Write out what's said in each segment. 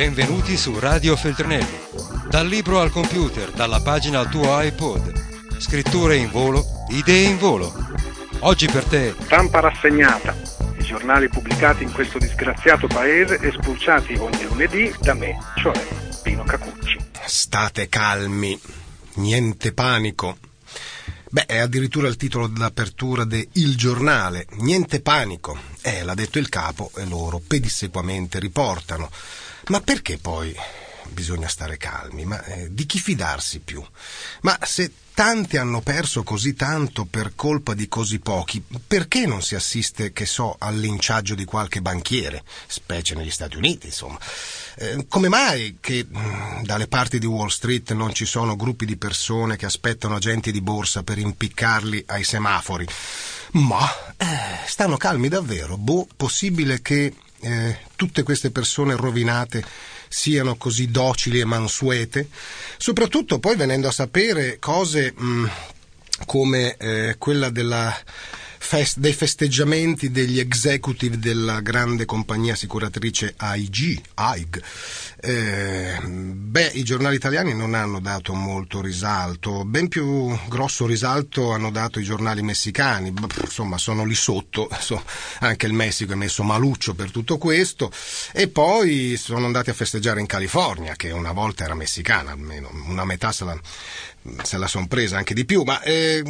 Benvenuti su Radio Feltrinelli. Dal libro al computer, dalla pagina al tuo iPod. Scritture in volo, idee in volo. Oggi per te. Stampa rassegnata. I giornali pubblicati in questo disgraziato paese e spulciati ogni lunedì da me, cioè Pino Cacucci. State calmi, niente panico. Beh, è addirittura il titolo d'apertura de Il giornale. Niente panico. Eh, l'ha detto il capo e loro pedissequamente riportano. Ma perché poi bisogna stare calmi? Ma eh, di chi fidarsi più? Ma se tanti hanno perso così tanto per colpa di così pochi, perché non si assiste, che so, al linciaggio di qualche banchiere, specie negli Stati Uniti, insomma? Eh, come mai che mm, dalle parti di Wall Street non ci sono gruppi di persone che aspettano agenti di borsa per impiccarli ai semafori? Ma eh, stanno calmi davvero? Boh, possibile che eh, tutte queste persone rovinate siano così docili e mansuete, soprattutto poi venendo a sapere cose mh, mm, come eh, quella della fest- dei festeggiamenti degli executive della grande compagnia assicuratrice AIG, AIG. Eh, beh, i giornali italiani non hanno dato molto risalto, ben più grosso risalto hanno dato i giornali messicani, insomma sono lì sotto, so, anche il Messico è messo maluccio per tutto questo. E poi sono andati a festeggiare in California, che una volta era messicana, almeno una metà se la, se la son presa anche di più, ma eh,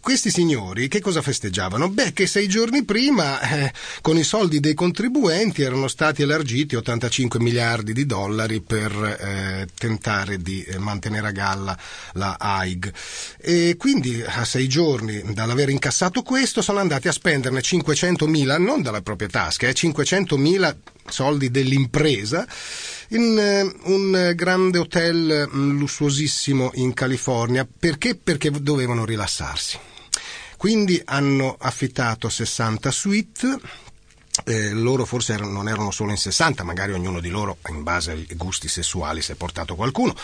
questi signori che cosa festeggiavano? Beh, che sei giorni prima eh, con i soldi dei contribuenti erano stati elargiti 85 miliardi di dollari per eh, tentare di eh, mantenere a galla la AIG. E quindi a sei giorni dall'aver incassato questo sono andati a spenderne 500 mila, non dalla propria tasca, eh, 500 mila soldi dell'impresa in eh, un grande hotel mm, lussuosissimo in California. Perché? Perché dovevano rilassarsi. Quindi hanno affittato 60 suite eh, loro forse erano, non erano solo in 60, magari ognuno di loro, in base ai gusti sessuali, si è portato qualcuno,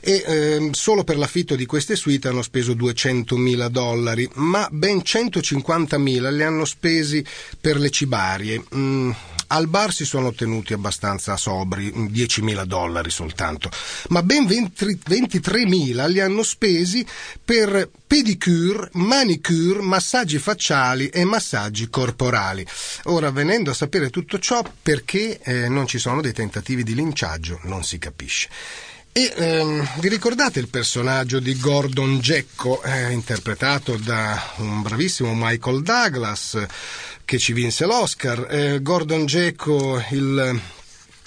e eh, solo per l'affitto di queste suite hanno speso 200.000 dollari, ma ben 150.000 li hanno spesi per le cibarie. Mm, al bar si sono ottenuti abbastanza sobri, 10.000 dollari soltanto, ma ben 20, 23.000 li hanno spesi per pedicure, manicure, massaggi facciali e massaggi corporali. Ora, venendo a sapere tutto ciò, perché eh, non ci sono dei tentativi di linciaggio, non si capisce. E ehm, vi ricordate il personaggio di Gordon Gecko, eh, interpretato da un bravissimo Michael Douglas, che ci vinse l'Oscar? Eh, Gordon Gecko, il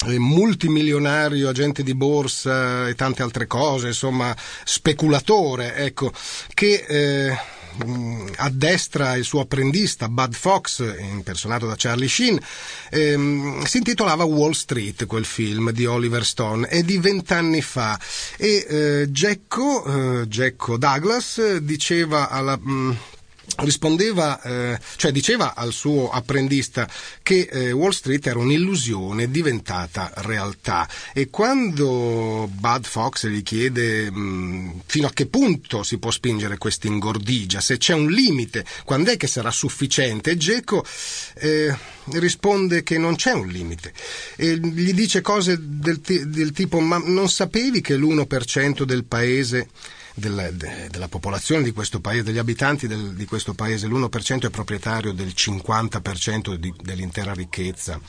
eh, multimilionario, agente di borsa e tante altre cose, insomma, speculatore, ecco, che eh, addestra il suo apprendista Bud Fox, impersonato da Charlie Sheen, ehm, si intitolava Wall Street, quel film di Oliver Stone, è di vent'anni fa. E eh, Jacko, eh, Jacko Douglas diceva alla... Mh, mm, rispondeva, eh, cioè diceva al suo apprendista che eh, Wall Street era un'illusione diventata realtà. E quando Bud Fox gli chiede mh, mm, fino a che punto si può spingere questa ingordigia, se c'è un limite, quando è che sarà sufficiente, Geco eh, risponde che non c'è un limite. E gli dice cose del, del tipo ma non sapevi che l'1% del paese del, de, della popolazione di questo paese, degli abitanti del, di questo paese, l'1% è proprietario del 50% di, dell'intera ricchezza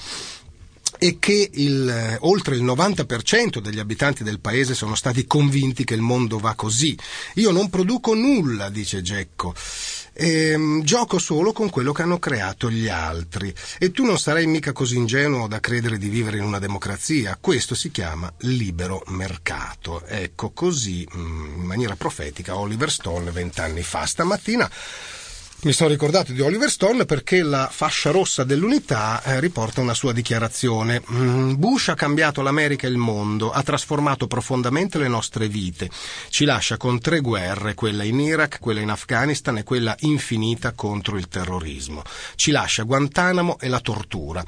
e che il, oltre il 90% degli abitanti del paese sono stati convinti che il mondo va così. Io non produco nulla, dice Gecko. Ehm, gioco solo con quello che hanno creato gli altri e tu non sarai mica così ingenuo da credere di vivere in una democrazia. Questo si chiama libero mercato. Ecco così, mm, in maniera profetica, Oliver Stone vent'anni fa. Stamattina mi sono ricordato di Oliver Stone perché la fascia rossa dell'unità eh, riporta una sua dichiarazione. Mm, Bush ha cambiato l'America e il mondo, ha trasformato profondamente le nostre vite. Ci lascia con tre guerre, quella in Iraq, quella in Afghanistan e quella infinita contro il terrorismo. Ci lascia Guantanamo e la tortura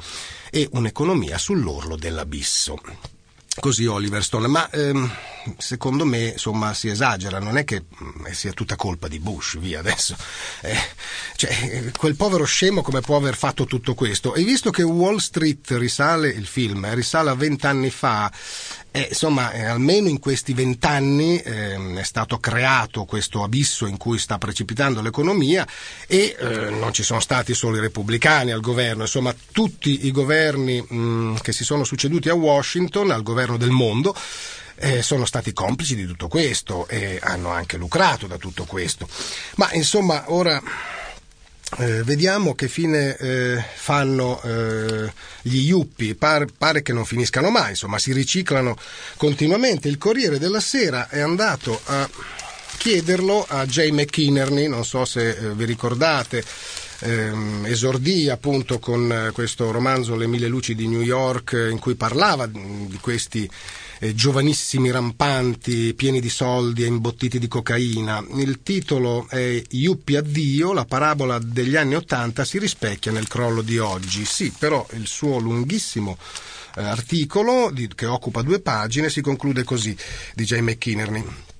e un'economia sull'orlo dell'abisso. Così Oliver Stone, ma ehm, secondo me insomma si esagera, non è che mh, sia tutta colpa di Bush, via adesso. Eh, cioè, quel povero scemo come può aver fatto tutto questo? E visto che Wall Street risale, il film, eh, risale a vent'anni fa, eh, insomma, eh, almeno in questi vent'anni eh, è stato creato questo abisso in cui sta precipitando l'economia e eh, non ci sono stati solo i repubblicani al governo, insomma tutti i governi mh, che si sono succeduti a Washington, al governo del mondo, eh, sono stati complici di tutto questo e hanno anche lucrato da tutto questo. Ma insomma, ora eh, vediamo che fine eh, fanno eh, gli Yuppi, Par- pare che non finiscano mai, insomma si riciclano continuamente. Il Corriere della Sera è andato a chiederlo a Jay McInerney, non so se eh, vi ricordate, ehm, esordì appunto con eh, questo romanzo Le mille luci di New York in cui parlava di questi eh, giovanissimi rampanti, pieni di soldi e imbottiti di cocaina. Il titolo è Yuppi addio, la parabola degli anni Ottanta si rispecchia nel crollo di oggi. Sì, però il suo lunghissimo eh, articolo, di, che occupa due pagine, si conclude così, di Jay McInerney.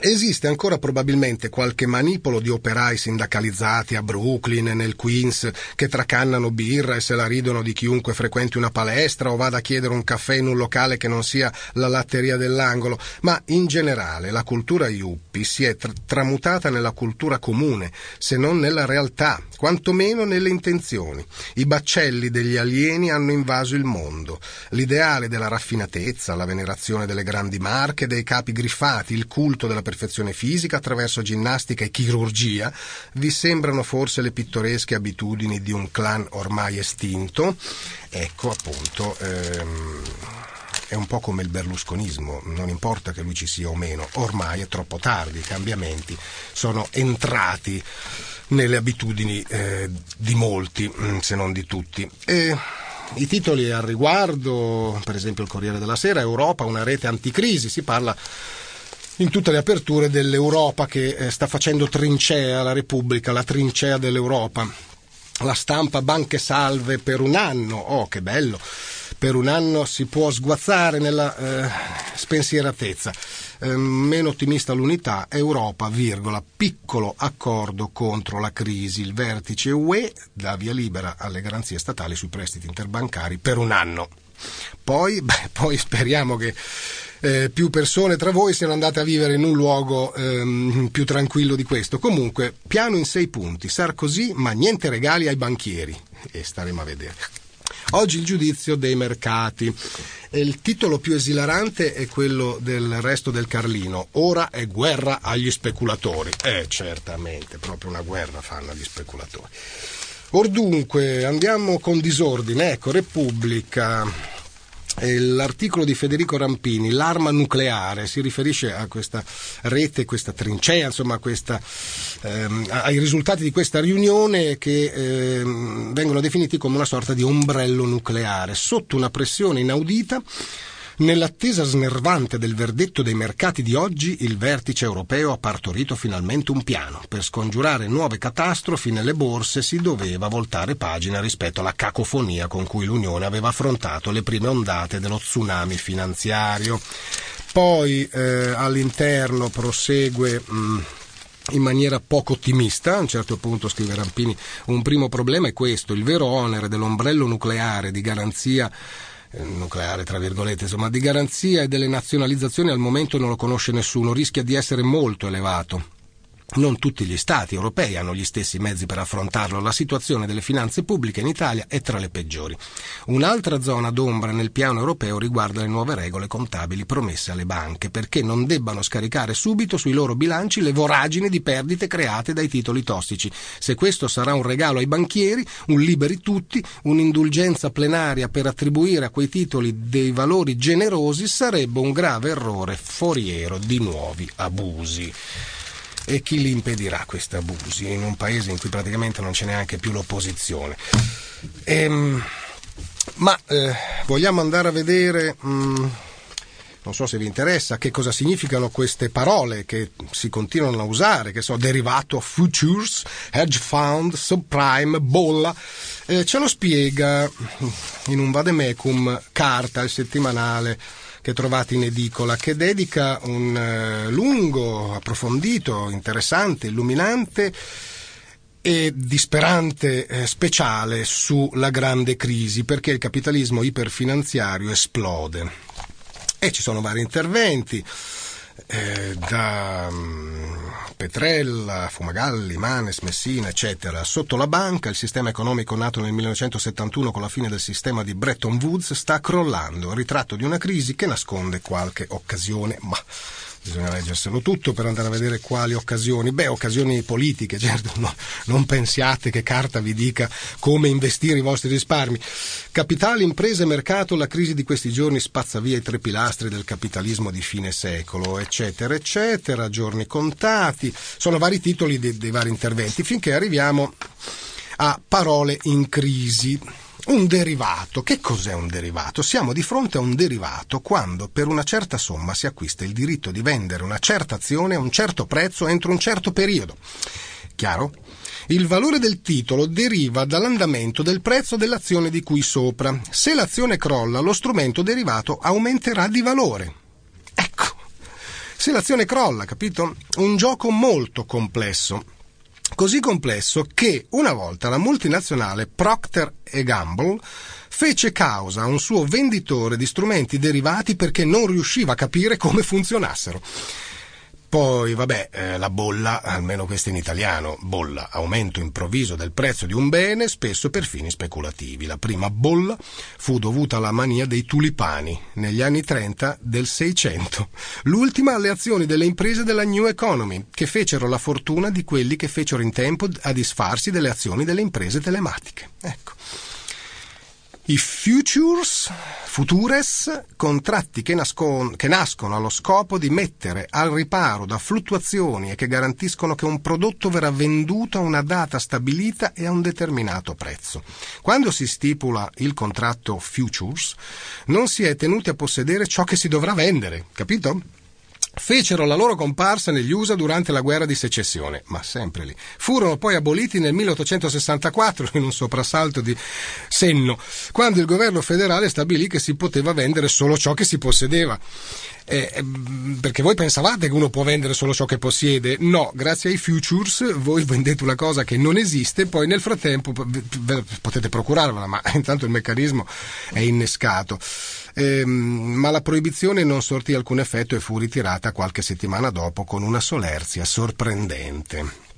Esiste ancora probabilmente qualche manipolo di operai sindacalizzati a Brooklyn e nel Queens che tracannano birra e se la ridono di chiunque frequenti una palestra o vada a chiedere un caffè in un locale che non sia la latteria dell'angolo, ma in generale la cultura yuppie si è tr- tramutata nella cultura comune, se non nella realtà, quantomeno nelle intenzioni. I baccelli degli alieni hanno invaso il mondo. L'ideale della raffinatezza, la venerazione delle grandi marche, dei capi griffati, il culto della perfezione fisica attraverso ginnastica e chirurgia, vi sembrano forse le pittoresche abitudini di un clan ormai estinto? Ecco appunto. Ehm è un po' come il berlusconismo, non importa che lui ci sia o meno, ormai è troppo tardi, i cambiamenti sono entrati nelle abitudini eh, di molti, mm, se non di tutti. E i titoli al riguardo, per esempio il Corriere della Sera, Europa, una rete anticrisi, si parla in tutte le aperture dell'Europa che eh, sta facendo trincea la Repubblica, la trincea dell'Europa. La stampa banche salve per un anno, oh che bello, per un anno si può sguazzare nella eh, spensieratezza. Eh, meno ottimista l'unità, Europa, virgola, piccolo accordo contro la crisi. Il vertice UE dà via libera alle garanzie statali sui prestiti interbancari per un anno. Poi, beh, poi speriamo che eh, più persone tra voi siano andate a vivere in un luogo ehm, più tranquillo di questo. Comunque, piano in sei punti, Sarkozy, ma niente regali ai banchieri. E staremo a vedere. Oggi il giudizio dei mercati. Il titolo più esilarante è quello del resto del Carlino. Ora è guerra agli speculatori. Eh, certamente, proprio una guerra fanno agli speculatori. Or dunque, andiamo con disordine. Ecco, Repubblica l'articolo di Federico Rampini, l'arma nucleare, si riferisce a questa rete, questa trincea, insomma questa, ehm, ai risultati di questa riunione che ehm, vengono definiti come una sorta di ombrello nucleare, sotto una pressione inaudita Nell'attesa snervante del verdetto dei mercati di oggi, il vertice europeo ha partorito finalmente un piano. Per scongiurare nuove catastrofi nelle borse si doveva voltare pagina rispetto alla cacofonia con cui l'Unione aveva affrontato le prime ondate dello tsunami finanziario. Poi eh, all'interno prosegue. Mh, mm, in maniera poco ottimista, a un certo punto scrive Rampini, un primo problema è questo, il vero onere dell'ombrello nucleare di garanzia nucleare, tra virgolette, insomma, di garanzia e delle nazionalizzazioni al momento non lo conosce nessuno, rischia di essere molto elevato. Non tutti gli Stati europei hanno gli stessi mezzi per affrontarlo. La situazione delle finanze pubbliche in Italia è tra le peggiori. Un'altra zona d'ombra nel piano europeo riguarda le nuove regole contabili promesse alle banche, perché non debbano scaricare subito sui loro bilanci le voragini di perdite create dai titoli tossici. Se questo sarà un regalo ai banchieri, un liberi tutti, un'indulgenza plenaria per attribuire a quei titoli dei valori generosi, sarebbe un grave errore foriero di nuovi abusi e chi li impedirà questi abusi in un paese in cui praticamente non c'è neanche più l'opposizione. Ehm, ma eh, vogliamo andare a vedere, mh, mm, non so se vi interessa, che cosa significano queste parole che si continuano a usare, che sono derivato futures, hedge fund, subprime, bolla. Eh, ce lo spiega in un vademecum Carta, il settimanale che trovate in edicola, che dedica un eh, lungo, approfondito, interessante, illuminante e disperante eh, speciale sulla grande crisi, perché il capitalismo iperfinanziario esplode. E ci sono vari interventi eh, da um, Petrella, Fumagalli, Manes, Messina, eccetera. Sotto la banca il sistema economico nato nel 1971 con la fine del sistema di Bretton Woods sta crollando, ritratto di una crisi che nasconde qualche occasione, ma bisogna leggerselo tutto per andare a vedere quali occasioni. Beh, occasioni politiche, certo, no, non pensiate che carta vi dica come investire i vostri risparmi. Capitale, imprese, mercato, la crisi di questi giorni spazza via i tre pilastri del capitalismo di fine secolo, eccetera, eccetera, giorni contati. Sono vari titoli dei, dei vari interventi, finché arriviamo a parole in crisi. Un derivato. Che cos'è un derivato? Siamo di fronte a un derivato quando per una certa somma si acquista il diritto di vendere una certa azione a un certo prezzo entro un certo periodo. Chiaro? Il valore del titolo deriva dall'andamento del prezzo dell'azione di cui sopra. Se l'azione crolla, lo strumento derivato aumenterà di valore. Ecco. Se l'azione crolla, capito? Un gioco molto complesso così complesso che una volta la multinazionale Procter Gamble fece causa a un suo venditore di strumenti derivati perché non riusciva a capire come funzionassero. Poi, vabbè, eh, la bolla, almeno questa in italiano, bolla, aumento improvviso del prezzo di un bene, spesso per fini speculativi. La prima bolla fu dovuta alla mania dei tulipani negli anni 30 del 600. L'ultima alle azioni delle imprese della New Economy, che fecero la fortuna di quelli che fecero in tempo a disfarsi delle azioni delle imprese telematiche. Ecco. I futures, futures, contratti che, nascon, che, nascono allo scopo di mettere al riparo da fluttuazioni e che garantiscono che un prodotto verrà venduto a una data stabilita e a un determinato prezzo. Quando si stipula il contratto futures, non si è tenuti a possedere ciò che si dovrà vendere, capito? Fecero la loro comparsa negli USA durante la guerra di secessione, ma sempre lì. Furono poi aboliti nel 1864 in un soprassalto di senno, quando il governo federale stabilì che si poteva vendere solo ciò che si possedeva. Eh, ehm, perché voi pensavate che uno può vendere solo ciò che possiede? No, grazie ai futures voi vendete una cosa che non esiste, poi nel frattempo potete procurarvela, ma intanto il meccanismo è innescato ehm, ma la proibizione non sortì alcun effetto e fu ritirata qualche settimana dopo con una solerzia sorprendente.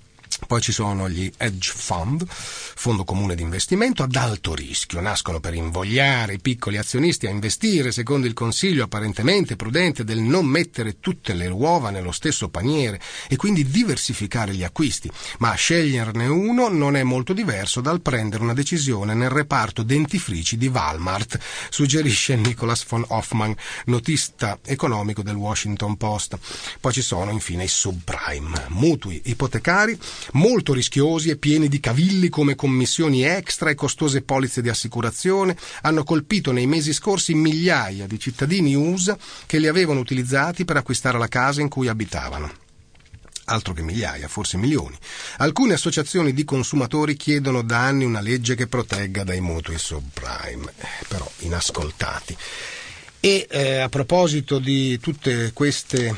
Poi ci sono gli hedge fund, fondo comune di investimento ad alto rischio. Nascono per invogliare i piccoli azionisti a investire secondo il consiglio apparentemente prudente del non mettere tutte le uova nello stesso paniere e quindi diversificare gli acquisti. Ma sceglierne uno non è molto diverso dal prendere una decisione nel reparto dentifrici di Walmart, suggerisce Nicholas von Hoffman, notista economico del Washington Post. Poi ci sono infine i subprime, mutui ipotecari molto rischiosi e pieni di cavilli come commissioni extra e costose polizze di assicurazione, hanno colpito nei mesi scorsi migliaia di cittadini USA che li avevano utilizzati per acquistare la casa in cui abitavano altro che migliaia, forse milioni. Alcune associazioni di consumatori chiedono da anni una legge che protegga dai mutui subprime, però inascoltati. E eh, a proposito di tutte queste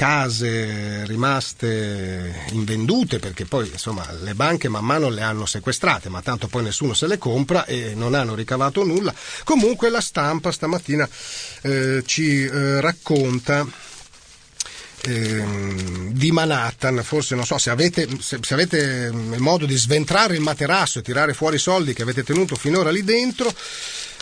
case rimaste invendute perché poi insomma le banche man mano le hanno sequestrate ma tanto poi nessuno se le compra e non hanno ricavato nulla. Comunque la stampa stamattina eh, ci eh, racconta ehm, di Manhattan, forse non so se avete, se, se avete il modo di sventrare il materasso e tirare fuori i soldi che avete tenuto finora lì dentro,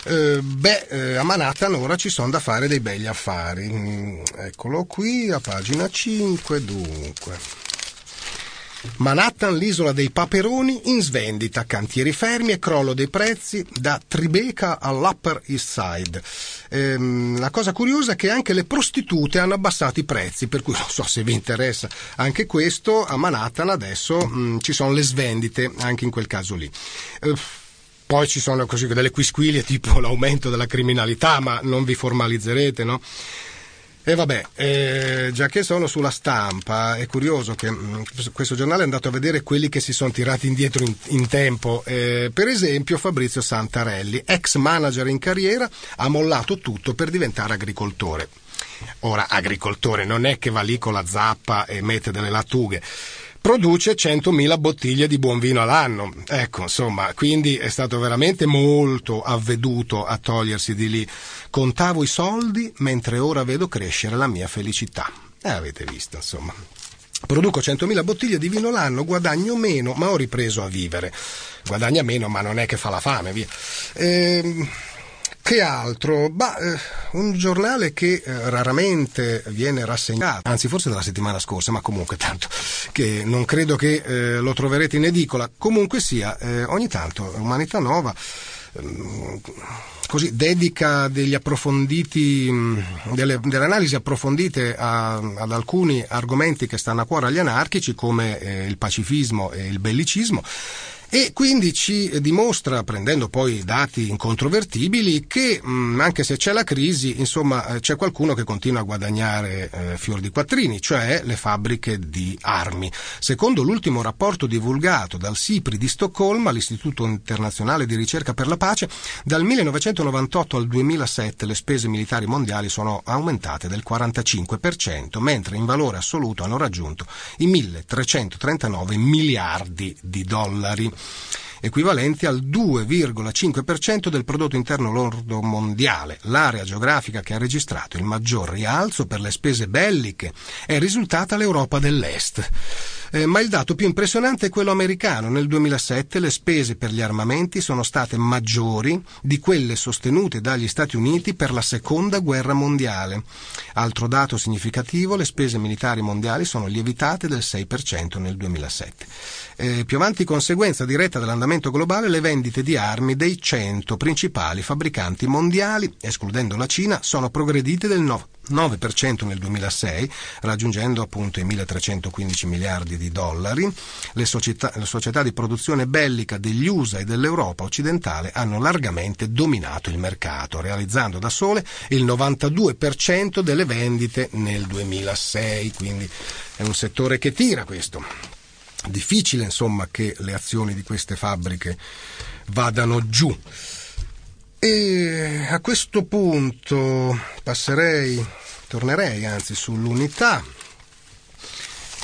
eh, beh, eh, a Manhattan ora ci sono da fare dei begli affari. Mm, eccolo qui, a pagina 5, dunque. Manhattan, l'isola dei paperoni, in svendita, cantieri fermi e crollo dei prezzi da Tribeca all'Upper East Side. Ehm, la cosa curiosa è che anche le prostitute hanno abbassato i prezzi, per cui non so se vi interessa anche questo, a Manhattan adesso mh, mm, ci sono le svendite anche in quel caso lì. Ehm, poi ci sono così delle quisquilie tipo l'aumento della criminalità, ma non vi formalizzerete, no? E vabbè, eh, già che sono sulla stampa, è curioso che mh, questo giornale è andato a vedere quelli che si sono tirati indietro in, in tempo. Eh, per esempio Fabrizio Santarelli, ex manager in carriera, ha mollato tutto per diventare agricoltore. Ora, agricoltore non è che va lì con la zappa e mette delle lattughe produce 100.000 bottiglie di buon vino all'anno. Ecco, insomma, quindi è stato veramente molto avveduto a togliersi di lì. Contavo i soldi mentre ora vedo crescere la mia felicità. Eh, avete visto, insomma. Produco 100.000 bottiglie di vino l'anno, guadagno meno, ma ho ripreso a vivere. Guadagna meno, ma non è che fa la fame, via. Ehm che altro? Bah, eh, un giornale che eh, raramente viene rassegnato, anzi forse dalla settimana scorsa, ma comunque tanto che non credo che eh, lo troverete in edicola. Comunque sia, ogni tanto Umanità Nova ehm, così dedica degli approfonditi, delle, delle analisi approfondite a, ad alcuni argomenti che stanno a cuore agli anarchici come il pacifismo e il bellicismo e quindi ci dimostra, prendendo poi dati incontrovertibili, che mh, mm, anche se c'è la crisi, insomma, eh, c'è qualcuno che continua a guadagnare eh, fior di quattrini, cioè le fabbriche di armi. Secondo l'ultimo rapporto divulgato dal SIPRI di Stoccolma, l'Istituto Internazionale di Ricerca per la Pace, dal 1998 al 2007 le spese militari mondiali sono aumentate del 45%, mentre in valore assoluto hanno raggiunto i 1339 miliardi di dollari equivalenti al 2,5% del prodotto interno lordo mondiale. L'area geografica che ha registrato il maggior rialzo per le spese belliche è risultata l'Europa dell'Est. Eh, ma il dato più impressionante è quello americano. Nel 2007 le spese per gli armamenti sono state maggiori di quelle sostenute dagli Stati Uniti per la seconda guerra mondiale. Altro dato significativo, le spese militari mondiali sono lievitate del 6% nel 2007. Eh, più avanti conseguenza diretta dell'andamento globale le vendite di armi dei 100 principali fabbricanti mondiali, escludendo la Cina, sono progredite del 9%. 9% nel 2006, raggiungendo appunto i 1.315 miliardi di dollari. Le società, le società, di produzione bellica degli USA e dell'Europa occidentale hanno largamente dominato il mercato, realizzando da sole il 92% delle vendite nel 2006, quindi è un settore che tira questo. Difficile insomma che le azioni di queste fabbriche vadano giù. E a questo punto passerei, tornerei anzi sull'unità.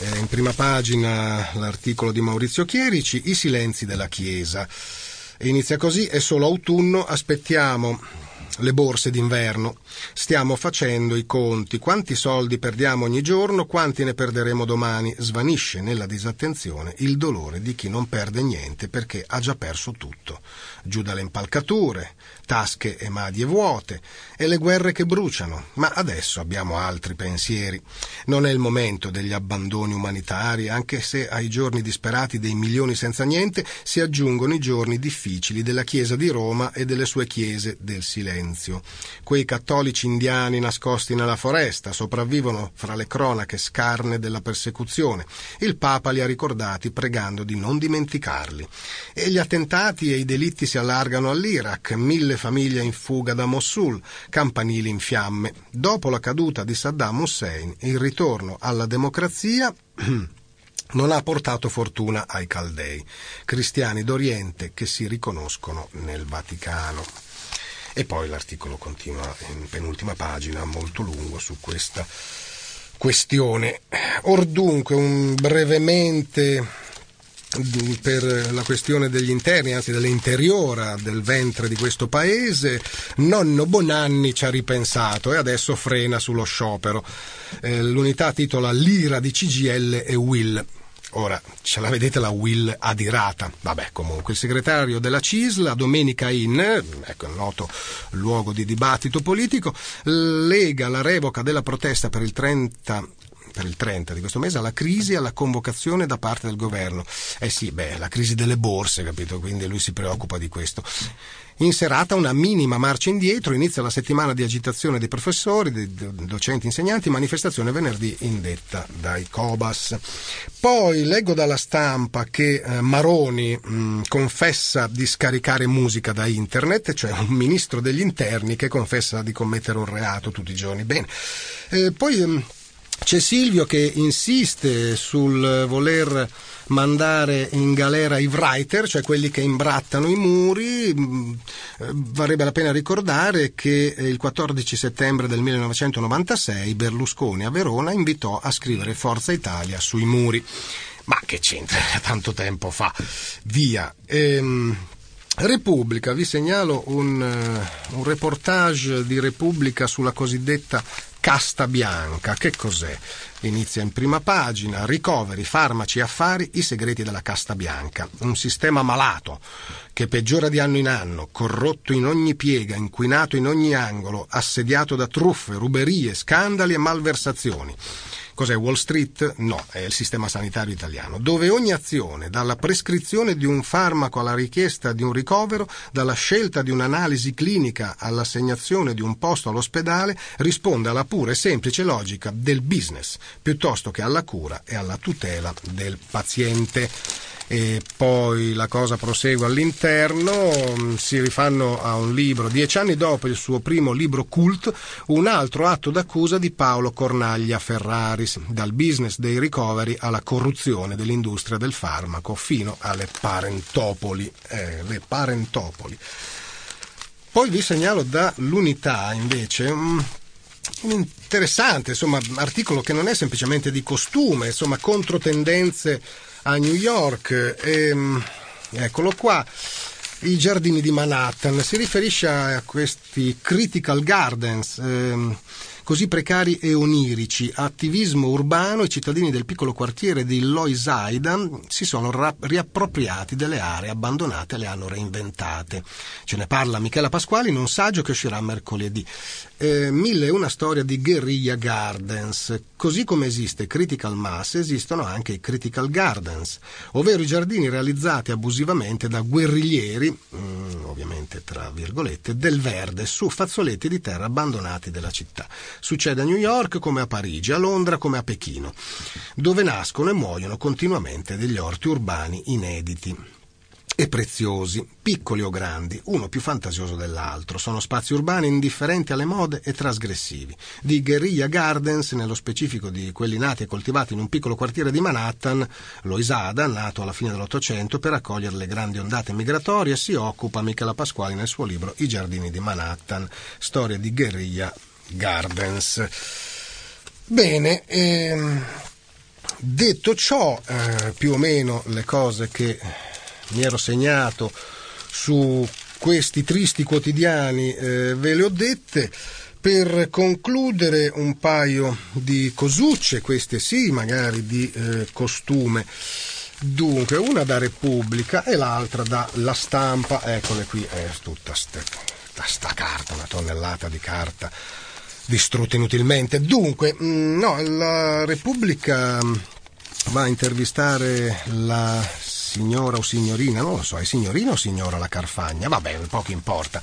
Eh, in prima pagina l'articolo di Maurizio Chierici, I silenzi della Chiesa. Inizia così, è solo autunno, aspettiamo le borse d'inverno. Stiamo facendo i conti. Quanti soldi perdiamo ogni giorno, quanti ne perderemo domani? Svanisce nella disattenzione il dolore di chi non perde niente perché ha già perso tutto. Giù dalle impalcature, tasche e madie vuote e le guerre che bruciano, ma adesso abbiamo altri pensieri. Non è il momento degli abbandoni umanitari, anche se ai giorni disperati dei milioni senza niente si aggiungono i giorni difficili della Chiesa di Roma e delle sue chiese del silenzio. Quei cattolici indiani nascosti nella foresta sopravvivono fra le cronache scarne della persecuzione. Il Papa li ha ricordati pregando di non dimenticarli. E gli attentati e i delitti si allargano all'Iraq, mille mille famiglie in fuga da Mosul, campanili in fiamme. Dopo la caduta di Saddam Hussein, il ritorno alla democrazia non ha portato fortuna ai caldei, cristiani d'Oriente che si riconoscono nel Vaticano. E poi l'articolo continua in penultima pagina, molto lungo, su questa questione. Or dunque, un brevemente per la questione degli interni, anzi dell'interiora del ventre di questo paese, nonno Bonanni ci ha ripensato e adesso frena sullo sciopero. Eh, l'unità titola L'ira di CGL e Will. Ora, ce la vedete la Will adirata. Vabbè, comunque, il segretario della CISLA, Domenica In, ecco il noto luogo di dibattito politico, lega la revoca della protesta per il 30 per il 30 di questo mese, alla crisi e alla convocazione da parte del governo. Eh sì, beh, la crisi delle borse, capito? Quindi lui si preoccupa di questo. In serata una minima marcia indietro, inizia la settimana di agitazione dei professori, dei docenti, insegnanti, manifestazione venerdì indetta dai Cobas. Poi leggo dalla stampa che eh, Maroni mh, confessa di scaricare musica da internet, cioè un ministro degli interni che confessa di commettere un reato tutti i giorni. Bene. Eh, poi mh, c'è Silvio che insiste sul voler mandare in galera i writer, cioè quelli che imbrattano i muri. Mm, eh, varrebbe la pena ricordare che il 14 settembre del 1996 Berlusconi a Verona invitò a scrivere Forza Italia sui muri. Ma che c'entra? Tanto tempo fa. Via. Ehm, Repubblica, vi segnalo un, uh, un reportage di Repubblica sulla cosiddetta casta bianca. Che cos'è? Inizia in prima pagina, ricoveri, farmaci, affari, i segreti della casta bianca. Un sistema malato che peggiora di anno in anno, corrotto in ogni piega, inquinato in ogni angolo, assediato da truffe, ruberie, scandali e malversazioni. Cos'è Wall Street? No, è il sistema sanitario italiano, dove ogni azione, dalla prescrizione di un farmaco alla richiesta di un ricovero, dalla scelta di un'analisi clinica all'assegnazione di un posto all'ospedale, risponde alla pura e semplice logica del business, piuttosto che alla cura e alla tutela del paziente e poi la cosa prosegue all'interno, mm, si rifanno a un libro, dieci anni dopo il suo primo libro cult, un altro atto d'accusa di Paolo Cornaglia Ferraris, dal business dei ricoveri alla corruzione dell'industria del farmaco fino alle parentopoli. Eh, le parentopoli. Poi vi segnalo dall'unità invece un interessante insomma, articolo che non è semplicemente di costume, insomma, controtendenze a New York. E, ehm, eccolo qua. I giardini di Manhattan si riferisce a questi critical gardens. Ehm, così precari e onirici, attivismo urbano, i cittadini del piccolo quartiere di Loisaida si sono ra- riappropriati delle aree abbandonate e le hanno reinventate. Ce ne parla Michela Pasquali in un saggio che uscirà mercoledì. Eh, mille e una storia di guerriglia gardens. Così come esiste Critical Mass, esistono anche i Critical Gardens, ovvero i giardini realizzati abusivamente da guerriglieri, mm, ovviamente tra virgolette, del verde su fazzoletti di terra abbandonati della città. Succede a New York come a Parigi, a Londra come a Pechino, dove nascono e muoiono continuamente degli orti urbani inediti e preziosi, piccoli o grandi, uno più fantasioso dell'altro. Sono spazi urbani indifferenti alle mode e trasgressivi. Di Guerrilla Gardens, nello specifico di quelli nati e coltivati in un piccolo quartiere di Manhattan, Loisada, nato alla fine dell'Ottocento per accogliere le grandi ondate migratorie, si occupa Michela Pasquali nel suo libro I giardini di Manhattan, storia di Guerrilla Gardens. Bene, ehm, detto ciò, eh, più o meno le cose che mi ero segnato su questi tristi quotidiani eh, ve le ho dette. Per concludere un paio di cosucce, queste sì, magari di eh, costume. Dunque, una da Repubblica e l'altra da La Stampa. Eccole qui, è tutta sta, sta carta, una tonnellata di carta distrutta inutilmente. Dunque, mm, no, la Repubblica va a intervistare la signora o signorina, non lo so, è signorina o signora la Carfagna, vabbè, poco importa.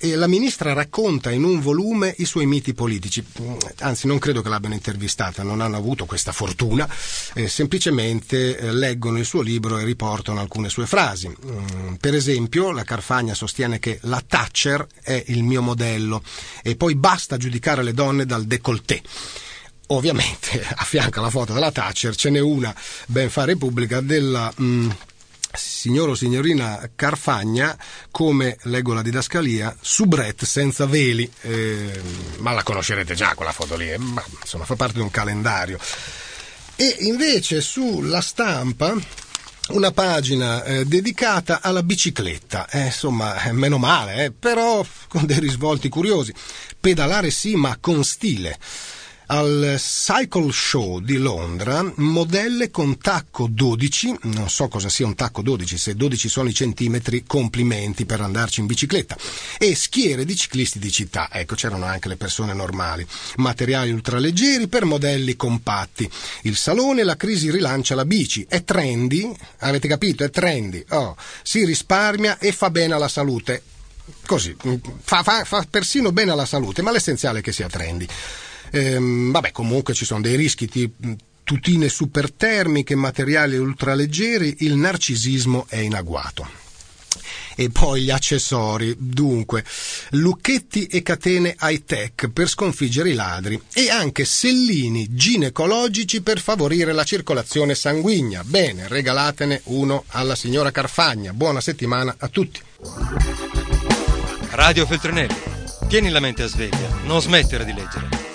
La ministra racconta in un volume i suoi miti politici, anzi non credo che l'abbiano intervistata, non hanno avuto questa fortuna, eh, semplicemente eh, leggono il suo libro e riportano alcune sue frasi. Mm, per esempio, la Carfagna sostiene che la Thatcher è il mio modello e poi basta giudicare le donne dal décolleté. Ovviamente a fianco alla foto della Thatcher ce n'è una ben fare pubblica della mm, signor o signorina Carfagna come leggo la didascalia soubrette senza veli eh, ma la conoscerete già quella foto lì eh, ma, insomma fa parte di un calendario e invece sulla stampa una pagina eh, dedicata alla bicicletta, eh, insomma, eh, meno male, però con dei risvolti curiosi. Pedalare sì, ma con stile. Al Cycle Show di Londra modelle con tacco 12, non so cosa sia un tacco 12, se 12 sono i centimetri, complimenti per andarci in bicicletta, e schiere di ciclisti di città, ecco c'erano anche le persone normali, materiali ultraleggeri per modelli compatti. Il salone La Crisi rilancia la bici, è trendy, avete capito? È trendy, oh, si risparmia e fa bene alla salute. Così, fa, fa, fa persino bene alla salute, ma l'essenziale è che sia trendy. Ehm, vabbè, comunque ci sono dei rischi tipo tutine supertermiche, materiali ultraleggeri, il narcisismo è in agguato. E poi gli accessori, dunque, lucchetti e catene high tech per sconfiggere i ladri e anche sellini ginecologici per favorire la circolazione sanguigna. Bene, regalatene uno alla signora Carfagna. Buona settimana a tutti. Radio Feltrinelli. Tieni la mente a sveglia, non smettere di leggere.